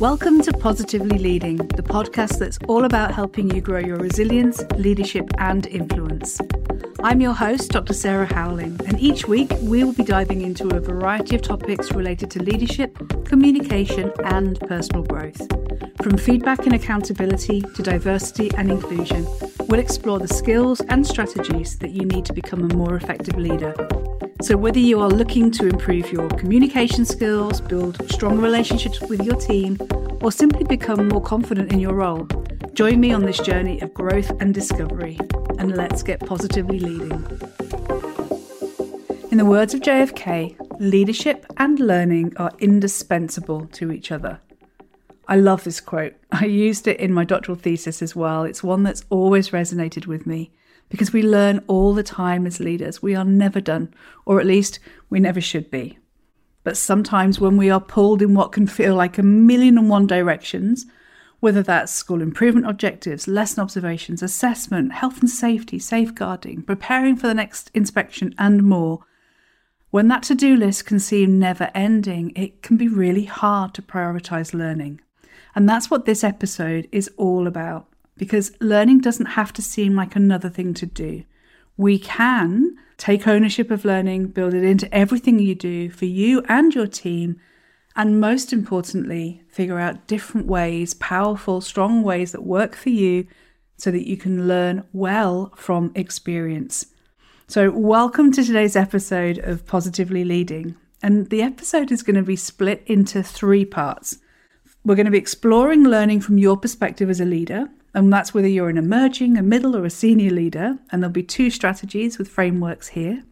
Welcome to Positively Leading, the podcast that's all about helping you grow your resilience, leadership, and influence. I'm your host, Dr. Sarah Howling, and each week we will be diving into a variety of topics related to leadership, communication, and personal growth. From feedback and accountability to diversity and inclusion, we'll explore the skills and strategies that you need to become a more effective leader. So, whether you are looking to improve your communication skills, build strong relationships with your team, or simply become more confident in your role, join me on this journey of growth and discovery, and let's get positively leading. In the words of JFK, leadership and learning are indispensable to each other. I love this quote. I used it in my doctoral thesis as well. It's one that's always resonated with me because we learn all the time as leaders. We are never done, or at least we never should be. But sometimes when we are pulled in what can feel like a million and one directions, whether that's school improvement objectives, lesson observations, assessment, health and safety, safeguarding, preparing for the next inspection, and more, when that to do list can seem never ending, it can be really hard to prioritize learning. And that's what this episode is all about because learning doesn't have to seem like another thing to do. We can take ownership of learning, build it into everything you do for you and your team, and most importantly, figure out different ways, powerful, strong ways that work for you so that you can learn well from experience. So, welcome to today's episode of Positively Leading. And the episode is going to be split into three parts. We're going to be exploring learning from your perspective as a leader, and that's whether you're an emerging, a middle, or a senior leader. And there'll be two strategies with frameworks here.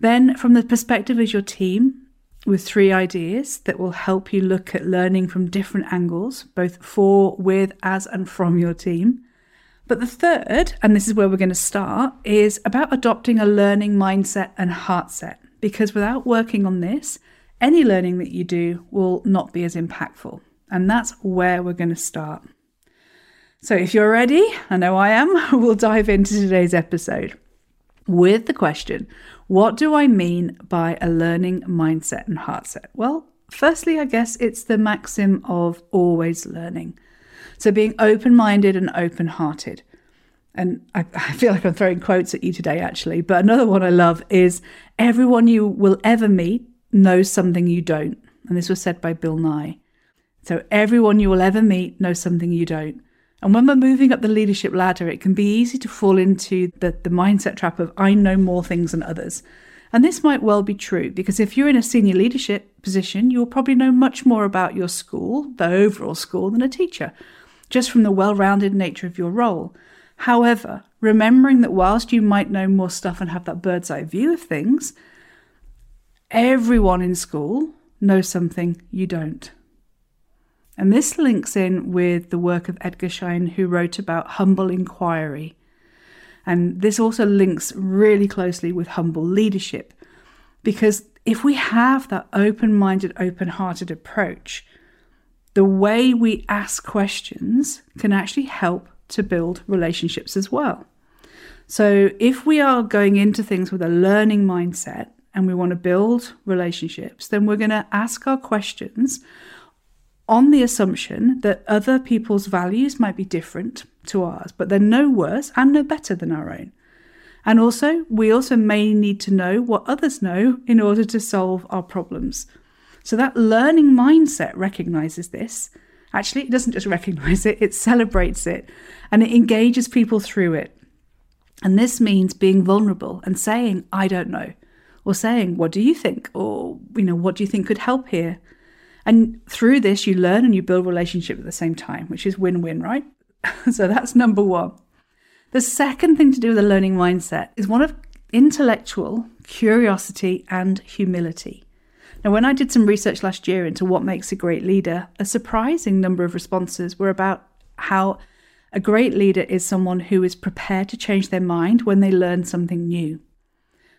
Then, from the perspective as your team, with three ideas that will help you look at learning from different angles, both for, with, as, and from your team. But the third, and this is where we're going to start, is about adopting a learning mindset and heart set. Because without working on this, any learning that you do will not be as impactful. And that's where we're going to start. So, if you're ready, I know I am, we'll dive into today's episode with the question What do I mean by a learning mindset and heart set? Well, firstly, I guess it's the maxim of always learning. So, being open minded and open hearted. And I, I, feel like I'm throwing quotes at you today, actually. But another one I love is everyone you will ever meet knows something you don't. And this was said by Bill Nye. So, everyone you will ever meet knows something you don't. And when we're moving up the leadership ladder, it can be easy to fall into the, the mindset trap of, I know more things than others. And this might well be true because if you're in a senior leadership position, you'll probably know much more about your school, the overall school, than a teacher, just from the well rounded nature of your role. However, remembering that whilst you might know more stuff and have that bird's eye view of things, everyone in school knows something you don't. And this links in with the work of Edgar Schein, who wrote about humble inquiry. And this also links really closely with humble leadership. Because if we have that open minded, open hearted approach, the way we ask questions can actually help to build relationships as well. So, if we are going into things with a learning mindset and we want to build relationships, then we're going to ask our questions on the assumption that other people's values might be different to ours, but they're no worse and no better than our own. And also, we also may need to know what others know in order to solve our problems. So that learning mindset recognizes this. Actually, it doesn't just recognize it, it celebrates it and it engages people through it. And this means being vulnerable and saying, I don't know, or saying, What do you think? Or, you know, what do you think could help here? And through this, you learn and you build relationship at the same time, which is win win, right? so that's number one. The second thing to do with a learning mindset is one of intellectual curiosity and humility. Now, when I did some research last year into what makes a great leader, a surprising number of responses were about how a great leader is someone who is prepared to change their mind when they learn something new.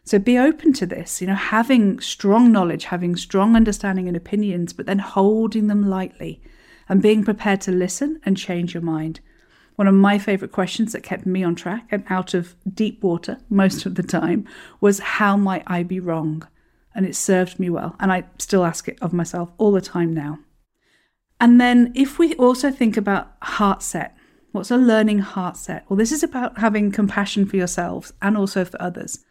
So be open to this, you know, having strong knowledge, having strong understanding and opinions, but then holding them lightly and being prepared to listen and change your mind. One of my favorite questions that kept me on track and out of deep water most of the time was, How might I be wrong? And it served me well. And I still ask it of myself all the time now. And then if we also think about heart set, what's a learning heart set? Well, this is about having compassion for yourselves and also for others.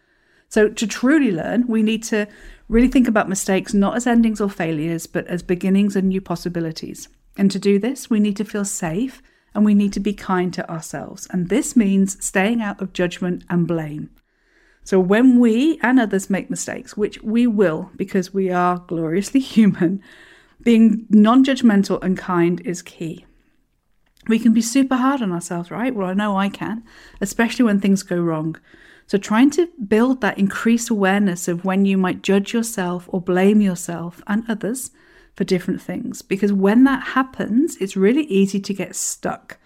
So to truly learn, we need to really think about mistakes not as endings or failures, but as beginnings and new possibilities. And to do this, we need to feel safe and we need to be kind to ourselves. And this means staying out of judgment and blame. So when we and others make mistakes, which we will because we are gloriously human, being non judgmental and kind is key. We can be super hard on ourselves, right? Well, I know I can, especially when things go wrong. So, trying to build that increased awareness of when you might judge yourself or blame yourself and others for different things. Because when that happens, it's really easy to get stuck.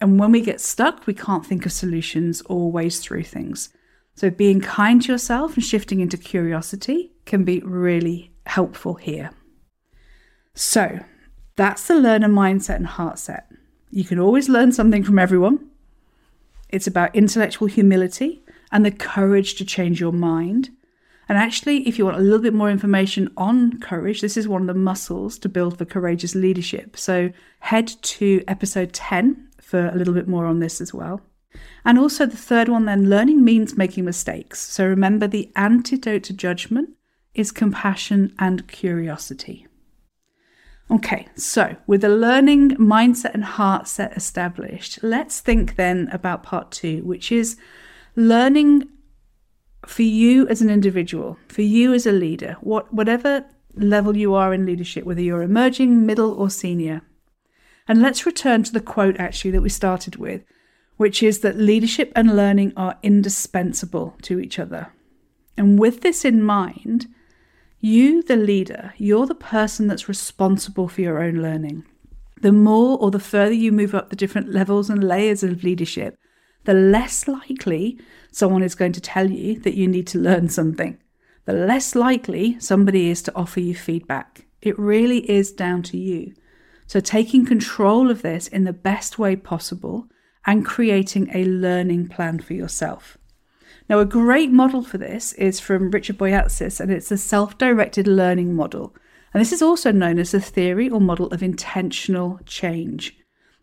And when we get stuck, we can't think of solutions or ways through things. So, being kind to yourself and shifting into curiosity can be really helpful here. So that's the learner mindset and heart set. You can always learn something from everyone. It's about intellectual humility and the courage to change your mind. And actually, if you want a little bit more information on courage, this is one of the muscles to build for courageous leadership. So head to episode 10 for a little bit more on this as well. And also, the third one then learning means making mistakes. So remember, the antidote to judgment is compassion and curiosity. Okay, so with the learning mindset and heart set established, let's think then about part two, which is learning for you as an individual, for you as a leader, what, whatever level you are in leadership, whether you're emerging, middle, or senior. And let's return to the quote actually that we started with, which is that leadership and learning are indispensable to each other. And with this in mind, you, the leader, you're the person that's responsible for your own learning. The more or the further you move up the different levels and layers of leadership, the less likely someone is going to tell you that you need to learn something. The less likely somebody is to offer you feedback. It really is down to you. So, taking control of this in the best way possible and creating a learning plan for yourself. Now, a great model for this is from Richard Boyatzis, and it's a self directed learning model. And this is also known as the theory or model of intentional change.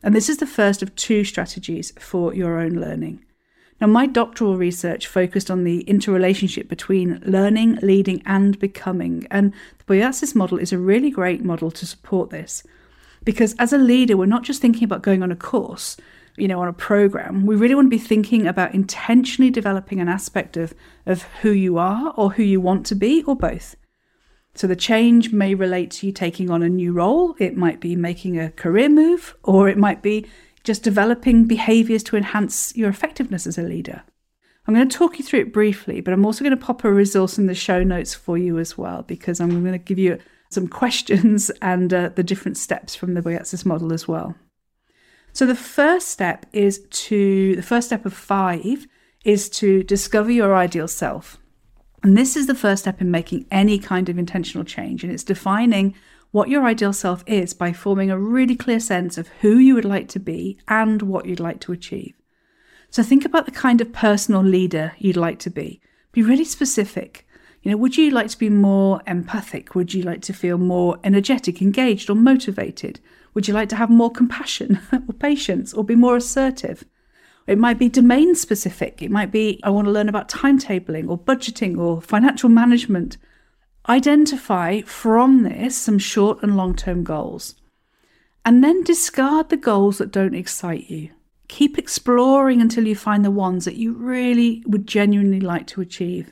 And this is the first of two strategies for your own learning. Now, my doctoral research focused on the interrelationship between learning, leading, and becoming. And the Boyatzis model is a really great model to support this. Because as a leader, we're not just thinking about going on a course, you know, on a program, we really want to be thinking about intentionally developing an aspect of, of who you are or who you want to be or both. So the change may relate to you taking on a new role. It might be making a career move, or it might be just developing behaviors to enhance your effectiveness as a leader. I'm going to talk you through it briefly, but I'm also going to pop a resource in the show notes for you as well, because I'm going to give you some questions and uh, the different steps from the Boyatzis model as well. So the first step is to, the first step of five is to discover your ideal self. And this is the first step in making any kind of intentional change. And it's defining what your ideal self is by forming a really clear sense of who you would like to be and what you'd like to achieve. So think about the kind of personal leader you'd like to be. Be really specific. You know, would you like to be more empathic? Would you like to feel more energetic, engaged, or motivated? Would you like to have more compassion or patience or be more assertive? It might be domain specific. It might be, I want to learn about timetabling or budgeting or financial management. Identify from this some short and long term goals. And then discard the goals that don't excite you. Keep exploring until you find the ones that you really would genuinely like to achieve.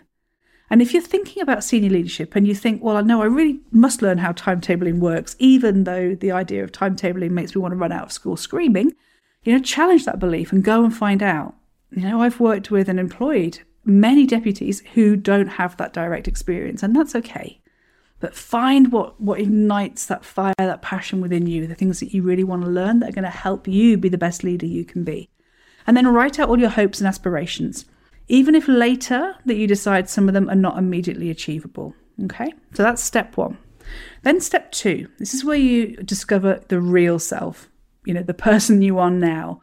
And if you're thinking about senior leadership and you think, well, I know I really must learn how timetabling works, even though the idea of timetabling makes me want to run out of school screaming, you know, challenge that belief and go and find out. You know, I've worked with and employed many deputies who don't have that direct experience, and that's okay. But find what, what ignites that fire, that passion within you, the things that you really want to learn that are going to help you be the best leader you can be. And then write out all your hopes and aspirations even if later that you decide some of them are not immediately achievable. Okay, so that's step one. Then step two, this is where you discover the real self, you know, the person you are now.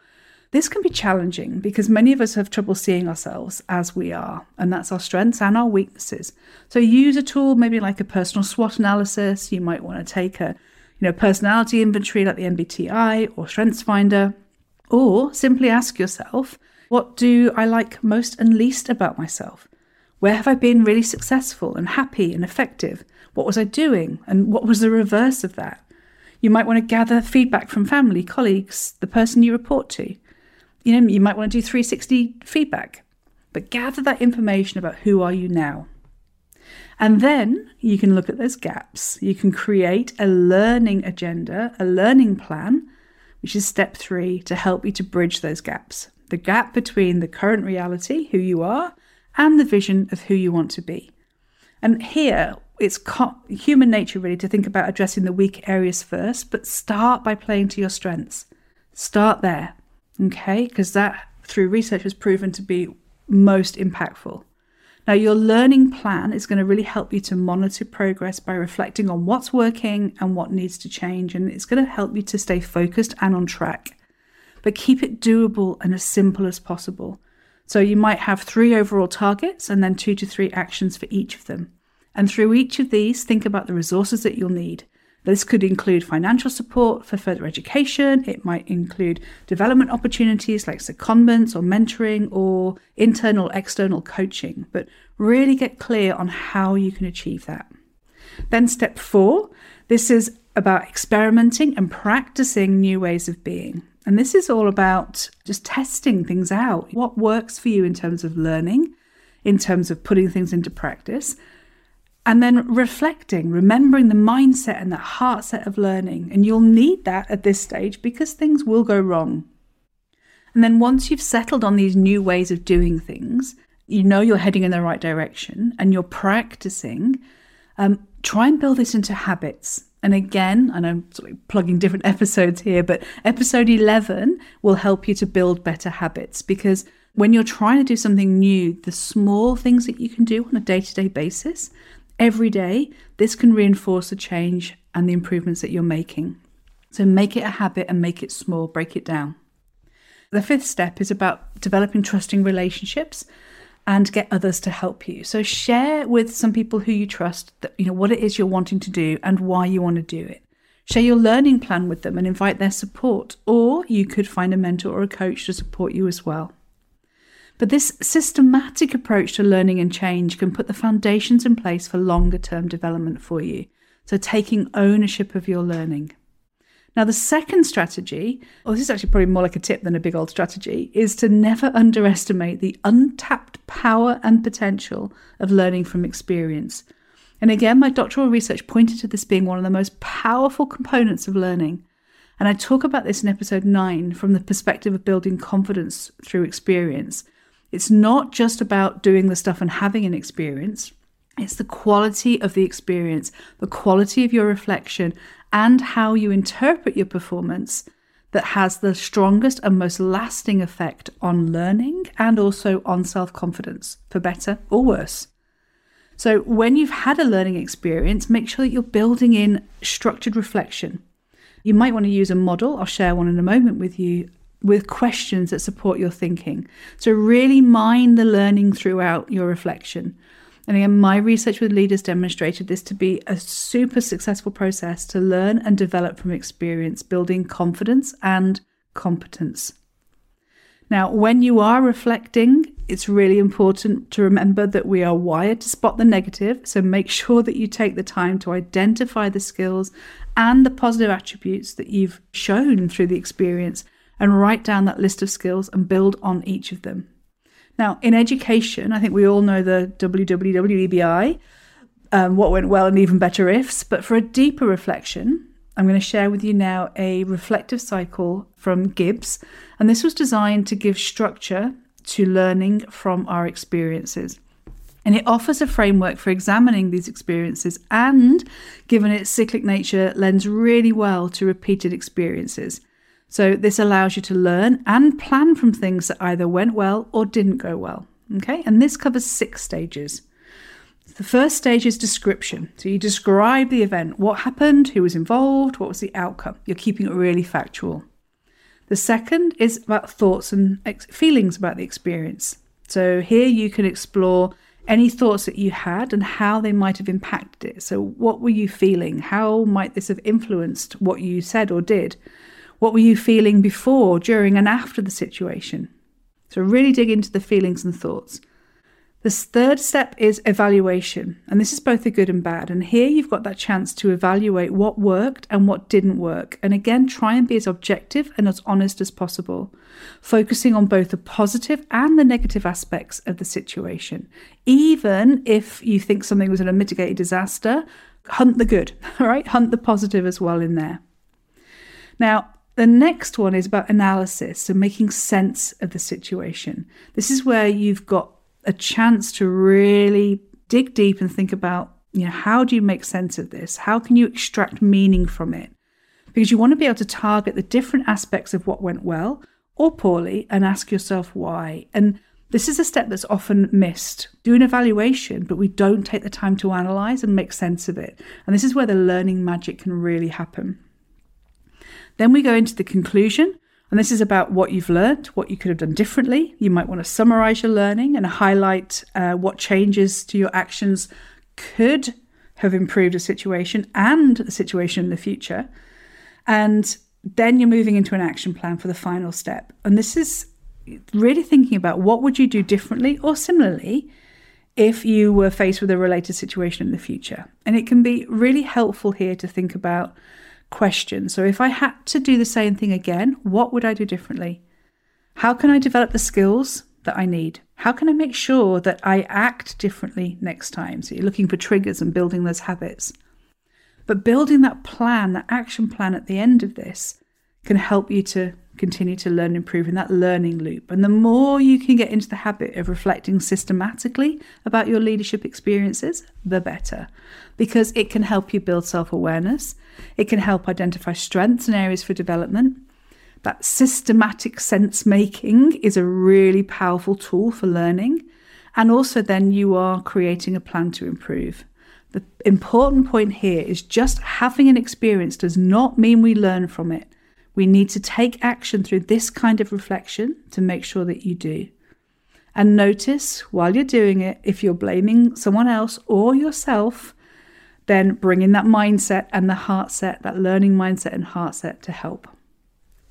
This can be challenging because many of us have trouble seeing ourselves as we are, and that's our strengths and our weaknesses. So use a tool maybe like a personal SWOT analysis. You might want to take a you know, personality inventory like the MBTI or StrengthsFinder, or simply ask yourself, what do I like most and least about myself? Where have I been really successful and happy and effective? What was I doing? And what was the reverse of that? You might want to gather feedback from family, colleagues, the person you report to. You know, you might want to do 360 feedback, but gather that information about who are you now. And then you can look at those gaps. You can create a learning agenda, a learning plan, which is step three to help you to bridge those gaps. The gap between the current reality, who you are, and the vision of who you want to be. And here, it's human nature really to think about addressing the weak areas first, but start by playing to your strengths. Start there, okay? Because that, through research, has proven to be most impactful. Now, your learning plan is going to really help you to monitor progress by reflecting on what's working and what needs to change, and it's going to help you to stay focused and on track. But keep it doable and as simple as possible. So you might have three overall targets and then two to three actions for each of them. And through each of these, think about the resources that you'll need. This could include financial support for further education. It might include development opportunities like secondments or mentoring or internal, external coaching. But really get clear on how you can achieve that. Then, step four this is about experimenting and practicing new ways of being. And this is all about just testing things out. What works for you in terms of learning, in terms of putting things into practice, and then reflecting, remembering the mindset and the heart set of learning. And you'll need that at this stage because things will go wrong. And then once you've settled on these new ways of doing things, you know you're heading in the right direction and you're practicing, um, try and build this into habits. And again, and I'm sort of plugging different episodes here, but episode 11 will help you to build better habits because when you're trying to do something new, the small things that you can do on a day to day basis, every day, this can reinforce the change and the improvements that you're making. So make it a habit and make it small, break it down. The fifth step is about developing trusting relationships and get others to help you. So share with some people who you trust that you know what it is you're wanting to do and why you want to do it. Share your learning plan with them and invite their support, or you could find a mentor or a coach to support you as well. But this systematic approach to learning and change can put the foundations in place for longer term development for you. So, taking ownership of your learning. Now, the second strategy, or this is actually probably more like a tip than a big old strategy, is to never underestimate the untapped power and potential of learning from experience. And again, my doctoral research pointed to this being one of the most powerful components of learning. And I talk about this in episode 9 from the perspective of building confidence through experience. It's not just about doing the stuff and having an experience, it's the quality of the experience, the quality of your reflection, and how you interpret your performance that has the strongest and most lasting effect on learning and also on self confidence, for better or worse. So, when you've had a learning experience, make sure that you're building in structured reflection. You might want to use a model, I'll share one in a moment with you, with questions that support your thinking. So, really mine the learning throughout your reflection. And again, my research with leaders demonstrated this to be a super successful process to learn and develop from experience, building confidence and competence. Now, when you are reflecting, it's really important to remember that we are wired to spot the negative. So make sure that you take the time to identify the skills and the positive attributes that you've shown through the experience and write down that list of skills and build on each of them. Now, in education, I think we all know the WWWEBI, um, what went well and even better ifs. But for a deeper reflection, I'm going to share with you now a reflective cycle from Gibbs. And this was designed to give structure to learning from our experiences. And it offers a framework for examining these experiences and, given its cyclic nature, lends really well to repeated experiences. So this allows you to learn and plan from things that either went well or didn't go well. Okay, and this covers six stages. The first stage is description. So you describe the event, what happened, who was involved, what was the outcome. You're keeping it really factual. The second is about thoughts and ex- feelings about the experience. So here you can explore any thoughts that you had and how they might have impacted it. So, what were you feeling? How might this have influenced what you said or did? What were you feeling before, during, and after the situation? So, really dig into the feelings and thoughts. The third step is evaluation, and this is both the good and bad. And here you've got that chance to evaluate what worked and what didn't work. And again, try and be as objective and as honest as possible, focusing on both the positive and the negative aspects of the situation. Even if you think something was an unmitigated disaster, hunt the good, all right? Hunt the positive as well in there. Now, the next one is about analysis, so making sense of the situation. This is where you've got a chance to really dig deep and think about, you know, how do you make sense of this? How can you extract meaning from it? Because you want to be able to target the different aspects of what went well or poorly and ask yourself why. And this is a step that's often missed. Do an evaluation, but we don't take the time to analyze and make sense of it. And this is where the learning magic can really happen. Then we go into the conclusion, and this is about what you've learned, what you could have done differently. You might want to summarize your learning and highlight uh, what changes to your actions could have improved a situation and a situation in the future. And then you're moving into an action plan for the final step. And this is really thinking about what would you do differently or similarly if you were faced with a related situation in the future. And it can be really helpful here to think about question. So, if I had to do the same thing again, what would I do differently? How can I develop the skills that I need? How can I make sure that I act differently next time? So, you're looking for triggers and building those habits. But building that plan, that action plan at the end of this, can help you to continue to learn and improve in that learning loop. And the more you can get into the habit of reflecting systematically about your leadership experiences, the better, because it can help you build self awareness. It can help identify strengths and areas for development. That systematic sense making is a really powerful tool for learning. And also, then you are creating a plan to improve. The important point here is just having an experience does not mean we learn from it. We need to take action through this kind of reflection to make sure that you do. And notice while you're doing it, if you're blaming someone else or yourself, then bring in that mindset and the heart set, that learning mindset and heart set to help.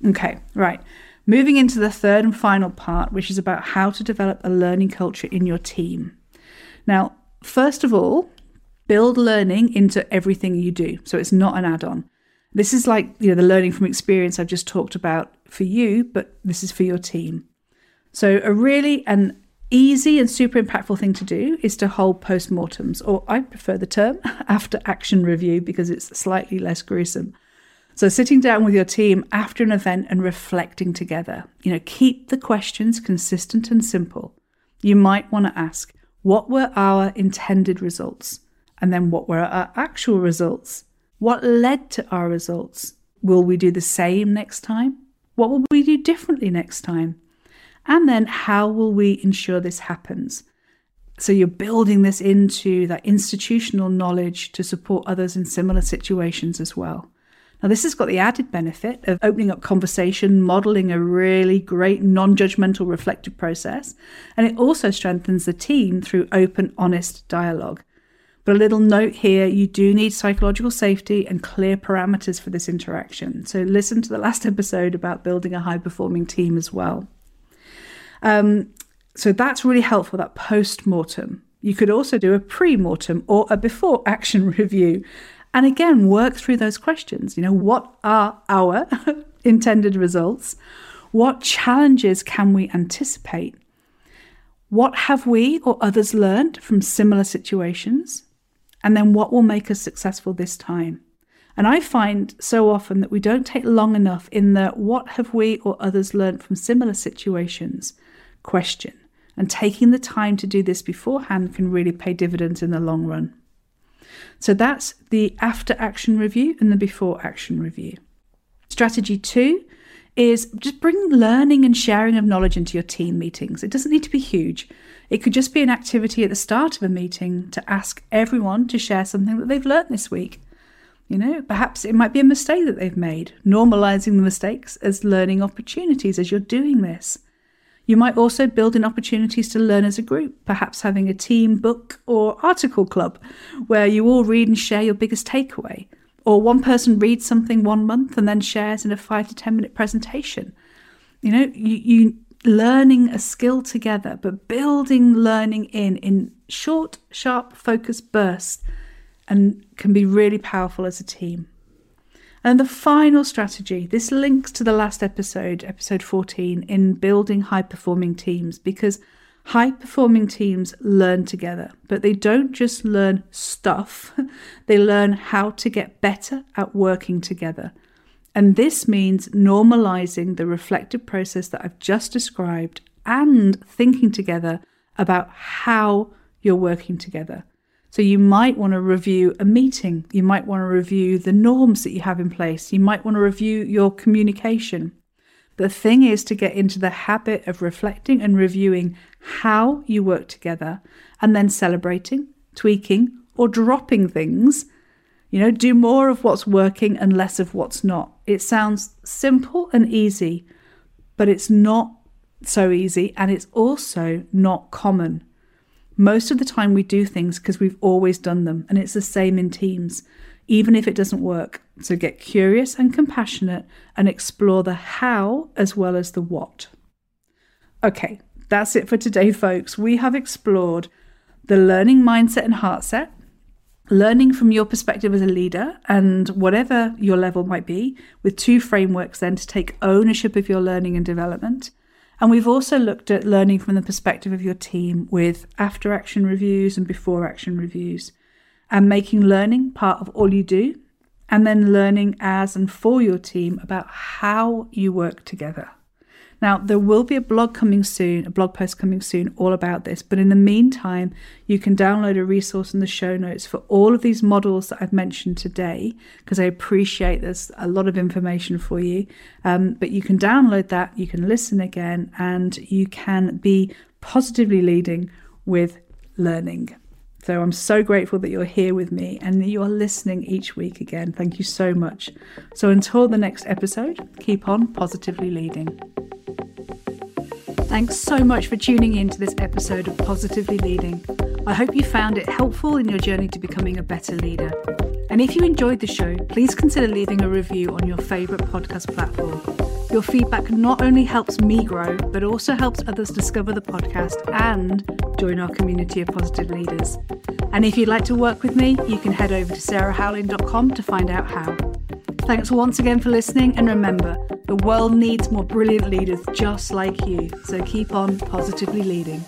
Okay, right. Moving into the third and final part, which is about how to develop a learning culture in your team. Now, first of all, build learning into everything you do. So it's not an add on. This is like you know the learning from experience I've just talked about for you, but this is for your team. So a really an easy and super impactful thing to do is to hold postmortems, or I prefer the term after action review because it's slightly less gruesome. So sitting down with your team after an event and reflecting together. You know, keep the questions consistent and simple. You might want to ask, what were our intended results? And then what were our actual results? What led to our results? Will we do the same next time? What will we do differently next time? And then how will we ensure this happens? So you're building this into that institutional knowledge to support others in similar situations as well. Now, this has got the added benefit of opening up conversation, modeling a really great non judgmental reflective process, and it also strengthens the team through open, honest dialogue. But a little note here you do need psychological safety and clear parameters for this interaction. So listen to the last episode about building a high performing team as well. Um, so that's really helpful, that post mortem. You could also do a pre mortem or a before action review. And again, work through those questions. You know, what are our intended results? What challenges can we anticipate? What have we or others learned from similar situations? And then what will make us successful this time? And I find so often that we don't take long enough in the what have we or others learned from similar situations question. And taking the time to do this beforehand can really pay dividends in the long run. So that's the after action review and the before action review. Strategy two is just bring learning and sharing of knowledge into your team meetings. It doesn't need to be huge. It could just be an activity at the start of a meeting to ask everyone to share something that they've learned this week. You know, perhaps it might be a mistake that they've made, normalizing the mistakes as learning opportunities as you're doing this. You might also build in opportunities to learn as a group, perhaps having a team book or article club where you all read and share your biggest takeaway. Or one person reads something one month and then shares in a five to 10 minute presentation. You know, you, you learning a skill together, but building learning in in short, sharp, focused bursts and can be really powerful as a team. And the final strategy, this links to the last episode, episode 14, in building high performing teams, because high performing teams learn together, but they don't just learn stuff, they learn how to get better at working together. And this means normalizing the reflective process that I've just described and thinking together about how you're working together. So you might want to review a meeting. You might want to review the norms that you have in place. You might want to review your communication. The thing is to get into the habit of reflecting and reviewing how you work together and then celebrating, tweaking, or dropping things. You know, do more of what's working and less of what's not. It sounds simple and easy, but it's not so easy and it's also not common. Most of the time, we do things because we've always done them, and it's the same in teams, even if it doesn't work. So get curious and compassionate and explore the how as well as the what. Okay, that's it for today, folks. We have explored the learning mindset and heart set, learning from your perspective as a leader and whatever your level might be, with two frameworks then to take ownership of your learning and development and we've also looked at learning from the perspective of your team with after action reviews and before action reviews, and making learning part of all you do, and then learning as and for your team about how you work together. Now, there will be a blog coming soon, a blog post coming soon all about this. But in the meantime, you can download a resource in the show notes for all of these models that I've mentioned today, because I appreciate there's a lot of information for you. Um, but you can download that, you can listen again, and you can be positively leading with learning. So I'm so grateful that you're here with me and that you are listening each week again. Thank you so much. So until the next episode, keep on positively leading. Thanks so much for tuning in to this episode of Positively Leading. I hope you found it helpful in your journey to becoming a better leader. And if you enjoyed the show, please consider leaving a review on your favourite podcast platform. Your feedback not only helps me grow, but also helps others discover the podcast and join our community of positive leaders. And if you'd like to work with me, you can head over to sarahhowling.com to find out how. Thanks once again for listening, and remember, the world needs more brilliant leaders just like you, so keep on positively leading.